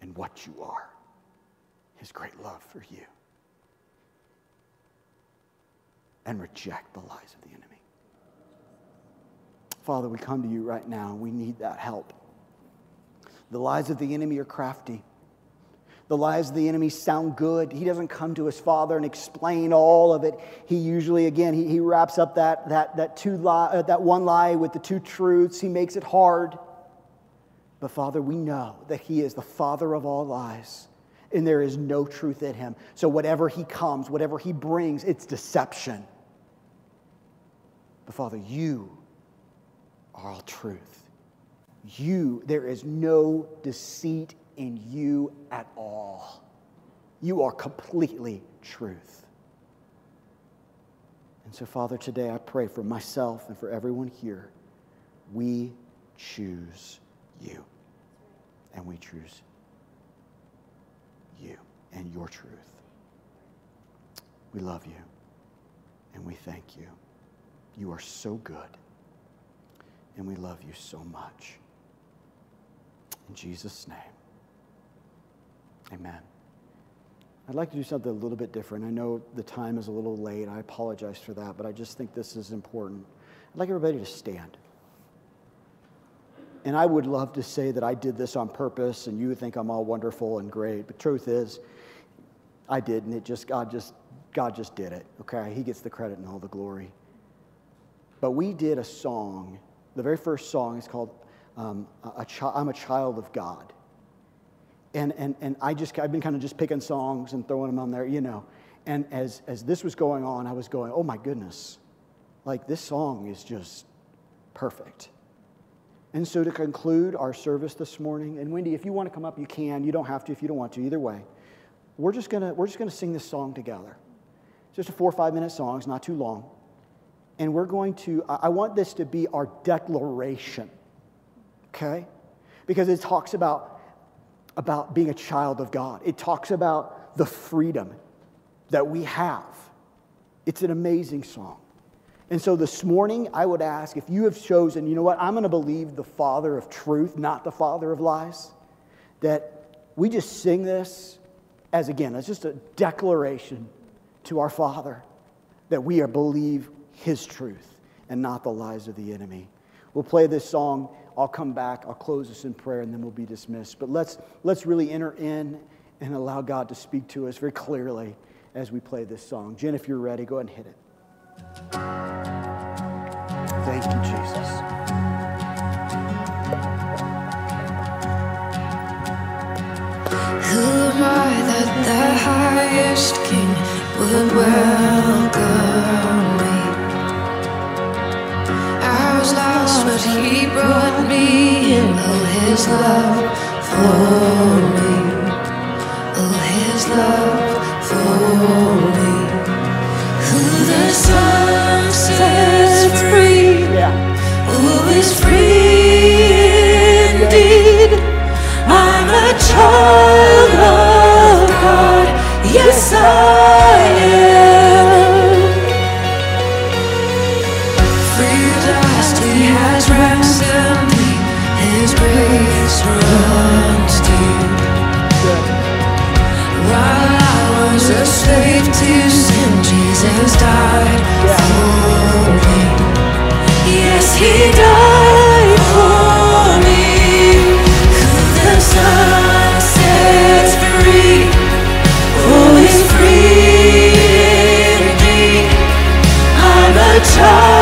and what you are, His great love for you. And reject the lies of the enemy. Father, we come to you right now. And we need that help. The lies of the enemy are crafty. The lies of the enemy sound good. He doesn't come to his father and explain all of it. He usually, again, he, he wraps up that, that, that, two lie, uh, that one lie with the two truths. He makes it hard. But Father, we know that he is the father of all lies, and there is no truth in him. So whatever he comes, whatever he brings, it's deception. But Father, you are all truth. You, there is no deceit in you at all. You are completely truth. And so, Father, today I pray for myself and for everyone here. We choose you. And we choose you and your truth. We love you and we thank you. You are so good and we love you so much. In Jesus' name. Amen. I'd like to do something a little bit different. I know the time is a little late. I apologize for that, but I just think this is important. I'd like everybody to stand. And I would love to say that I did this on purpose and you think I'm all wonderful and great. But truth is, I didn't. It just God just God just did it. Okay? He gets the credit and all the glory. But we did a song. The very first song is called um, a, a I'm a Child of God. And, and, and I just, I've been kind of just picking songs and throwing them on there, you know. And as, as this was going on, I was going, oh my goodness, like this song is just perfect. And so to conclude our service this morning, and Wendy, if you want to come up, you can. You don't have to if you don't want to, either way. We're just gonna, we're just gonna sing this song together. It's just a four or five minute song, it's not too long. And we're going to, I want this to be our declaration, okay? Because it talks about, about being a child of God. It talks about the freedom that we have. It's an amazing song. And so this morning, I would ask if you have chosen, you know what, I'm going to believe the Father of truth, not the Father of lies, that we just sing this as, again, as just a declaration to our Father that we are believe His truth and not the lies of the enemy. We'll play this song. I'll come back. I'll close this in prayer, and then we'll be dismissed. But let's, let's really enter in and allow God to speak to us very clearly as we play this song. Jen, if you're ready, go ahead and hit it. Thank you, Jesus. Who am I that the highest king would welcome was lost, but he brought me in. Oh, his love for me. Oh, his love for me. Who the Son sets free who is free indeed. I'm a child of God, yes I Jesus died for me. Yes, He died for me. Who the Son sets free, oh, is free indeed. I'm a child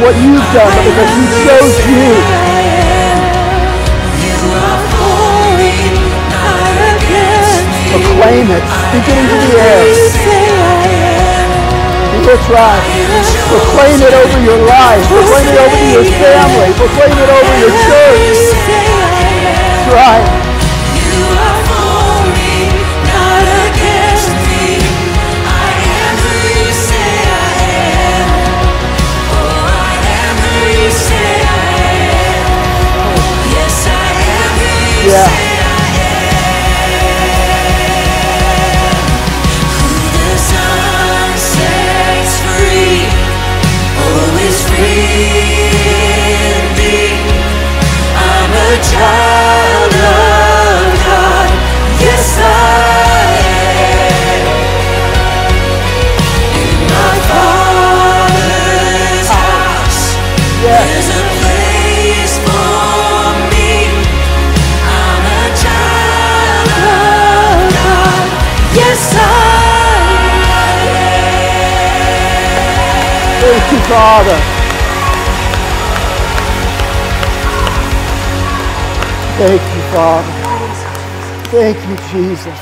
what you've done, but because He chose you. You. Proclaim it. Speak it into the air. You. That's right. Proclaim it over your life. Proclaim it over your family. Proclaim it over your church. You. That's right. Child of God. Yes, I am. My Father's house, Yes. a place for me. I'm a child of God. Yes, I am. Thank you, Father. Thank you, Father. Thank you, Jesus.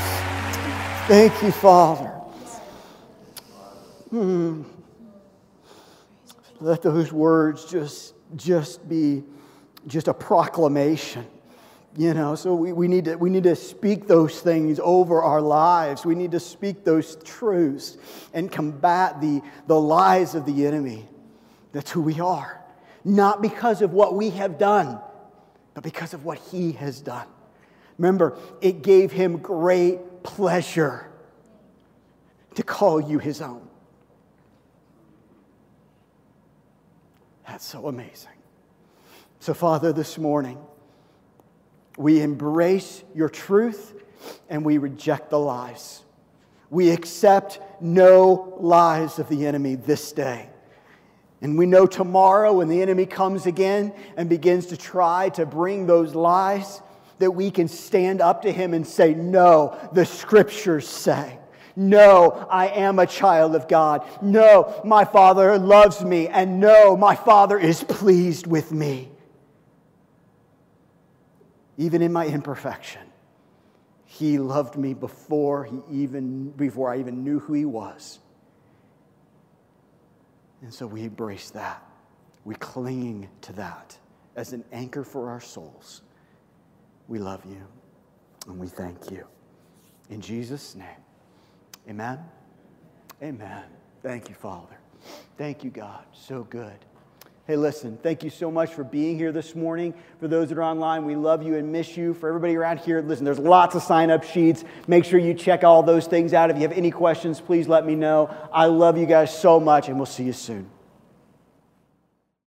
Thank you, Father. Hmm. Let those words just, just be just a proclamation. You know, so we, we, need to, we need to speak those things over our lives. We need to speak those truths and combat the, the lies of the enemy. That's who we are. Not because of what we have done, but because of what he has done. Remember, it gave him great pleasure to call you his own. That's so amazing. So, Father, this morning, we embrace your truth and we reject the lies. We accept no lies of the enemy this day. And we know tomorrow when the enemy comes again and begins to try to bring those lies, that we can stand up to him and say, No, the scriptures say. No, I am a child of God. No, my Father loves me. And no, my Father is pleased with me. Even in my imperfection, he loved me before, he even, before I even knew who he was. And so we embrace that. We cling to that as an anchor for our souls. We love you and we thank you. In Jesus' name, amen. Amen. Thank you, Father. Thank you, God. So good. Hey, listen, thank you so much for being here this morning. For those that are online, we love you and miss you. For everybody around here, listen, there's lots of sign up sheets. Make sure you check all those things out. If you have any questions, please let me know. I love you guys so much, and we'll see you soon.